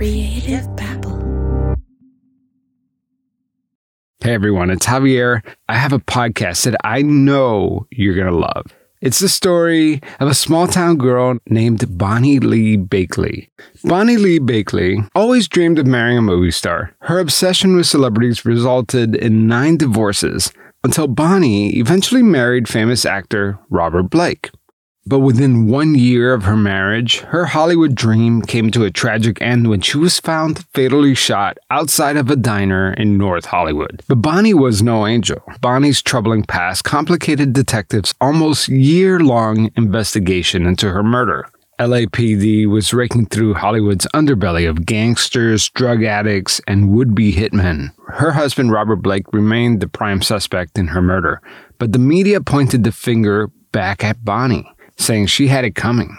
Creative Babble. Hey everyone, it's Javier. I have a podcast that I know you're going to love. It's the story of a small town girl named Bonny Lee Bakley. Bonny Lee Bakley always dreamed of marrying a movie star. Her obsession with celebrities resulted in nine divorces until Bonny eventually married famous actor Robert Blake. But within one year of her marriage, her Hollywood dream came to a tragic end when she was found fatally shot outside of a diner in North Hollywood. But Bonny was no angel. Bonny's troubling past complicated detectives' almost year long investigation into her murder. LAPD was raking through Hollywood's underbelly of gangsters, drug addicts, and would be hitmen. Her husband, Robert Blake, remained the prime suspect in her murder, but the media pointed the finger back at Bonny saying she had it coming.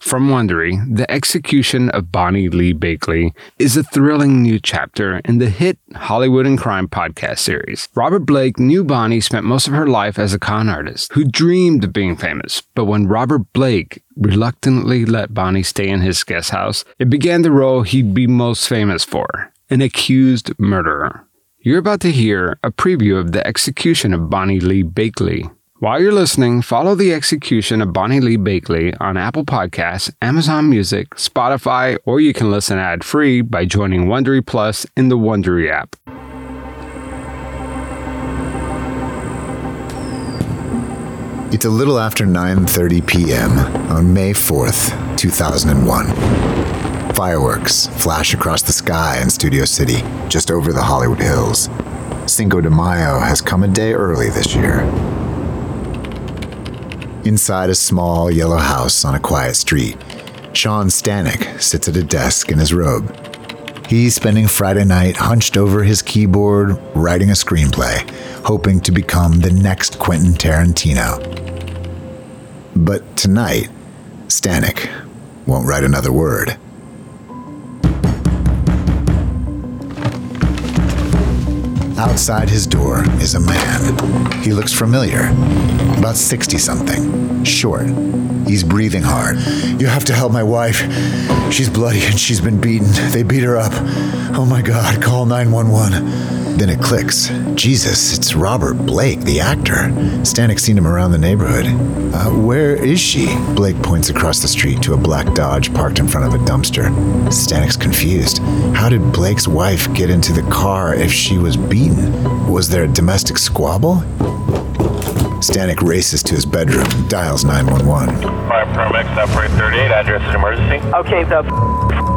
From Wondery, the execution of Bonny Lee Bakley is a thrilling new chapter in the hit Hollywood and Crime podcast series. Robert Blake knew Bonny spent most of her life as a con artist who dreamed of being famous, but when Robert Blake reluctantly let Bonny stay in his guest house, it began the role he'd be most famous for an accused murderer. You're about to hear a preview of the execution of Bonny Lee Bakley while you're listening, follow the execution of Bonny Lee Bakley on Apple Podcasts, Amazon Music, Spotify, or you can listen ad free by joining Wondery Plus in the Wondery app. It's a little after 9:30 p.m. on May 4th, 2001. Fireworks flash across the sky in Studio City, just over the Hollywood Hills. Cinco de Mayo has come a day early this year. Inside a small yellow house on a quiet street, Sean Stanek sits at a desk in his robe. He's spending Friday night hunched over his keyboard, writing a screenplay, hoping to become the next Quentin Tarantino. But tonight, Stanek won't write another word. Outside his door is a man. He looks familiar. About 60 something. Short. He's breathing hard. You have to help my wife. She's bloody and she's been beaten. They beat her up. Oh my God, call 911. Then it clicks. Jesus, it's Robert Blake, the actor. Stanek's seen him around the neighborhood. Uh, where is she? Blake points across the street to a black Dodge parked in front of a dumpster. Stanek's confused. How did Blake's wife get into the car if she was beaten? Was there a domestic squabble? Stanek races to his bedroom, dials 911. Fire paramedics, operate 38, address is emergency. Okay, the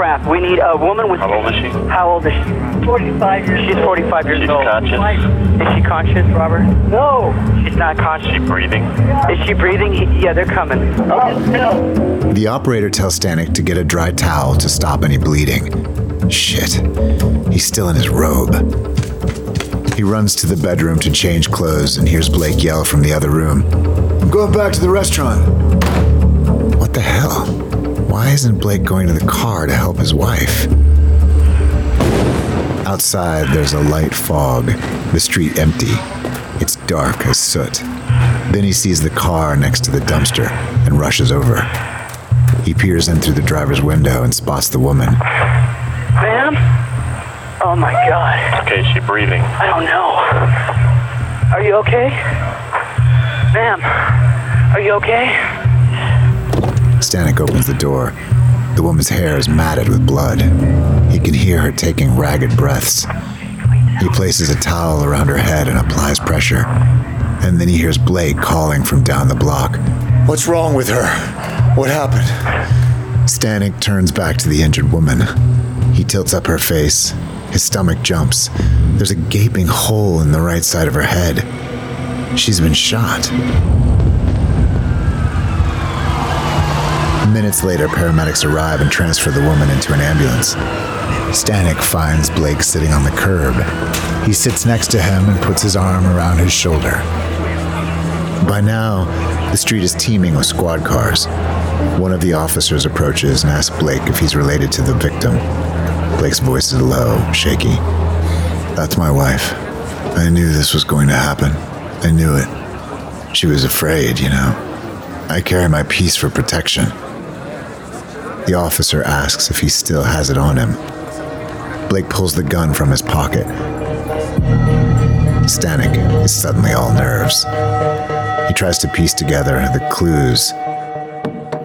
crap. We need a woman with. How old is she? How old is she? 45 years She's 45 years She's old. conscious. Is she conscious, Robert? No. She's not Is conscious. she breathing? Is she breathing? Yeah, they're coming. Oh, no. The operator tells Stanek to get a dry towel to stop any bleeding. Shit. He's still in his robe. He runs to the bedroom to change clothes and hears Blake yell from the other room I'm going back to the restaurant. What the hell? Why isn't Blake going to the car to help his wife? Outside, there's a light fog, the street empty. It's dark as soot. Then he sees the car next to the dumpster and rushes over. He peers in through the driver's window and spots the woman. Ma'am? Oh, my God. Okay, is she breathing? I don't know. Are you okay? Ma'am, are you okay? Stanek opens the door. The woman's hair is matted with blood. He can hear her taking ragged breaths. He places a towel around her head and applies pressure. And then he hears Blake calling from down the block. What's wrong with her? What happened? Stanek turns back to the injured woman. He tilts up her face. His stomach jumps. There's a gaping hole in the right side of her head. She's been shot. Minutes later, paramedics arrive and transfer the woman into an ambulance. Stanek finds Blake sitting on the curb. He sits next to him and puts his arm around his shoulder. By now, the street is teeming with squad cars. One of the officers approaches and asks Blake if he's related to the victim. Blake's voice is low, shaky. That's my wife. I knew this was going to happen. I knew it. She was afraid, you know. I carry my piece for protection. The officer asks if he still has it on him. Blake pulls the gun from his pocket. Stanek is suddenly all nerves. He tries to piece together the clues.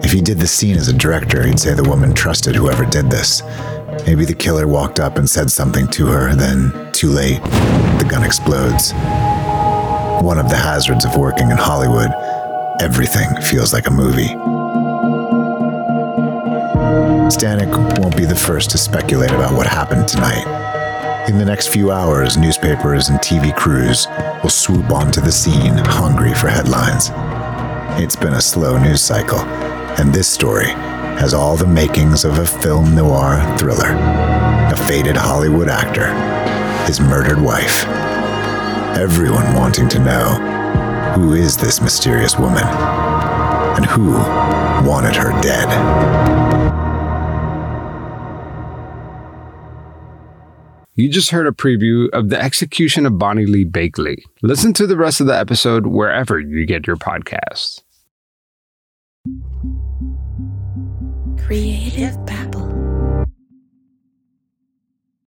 If he did the scene as a director, he'd say the woman trusted whoever did this. Maybe the killer walked up and said something to her, then, too late, the gun explodes. One of the hazards of working in Hollywood, everything feels like a movie. Stanek won't be the first to speculate about what happened tonight. In the next few hours, newspapers and TV crews will swoop onto the scene, hungry for headlines. It's been a slow news cycle, and this story has all the makings of a film noir thriller. A faded Hollywood actor, his murdered wife. Everyone wanting to know who is this mysterious woman and who wanted her dead. You just heard a preview of the execution of Bonny Lee Bakley. Listen to the rest of the episode wherever you get your podcasts. Creative Babble.